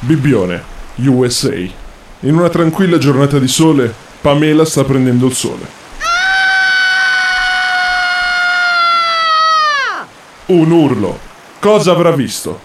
Bibbione, USA. In una tranquilla giornata di sole, Pamela sta prendendo il sole. Un urlo. Cosa avrà visto?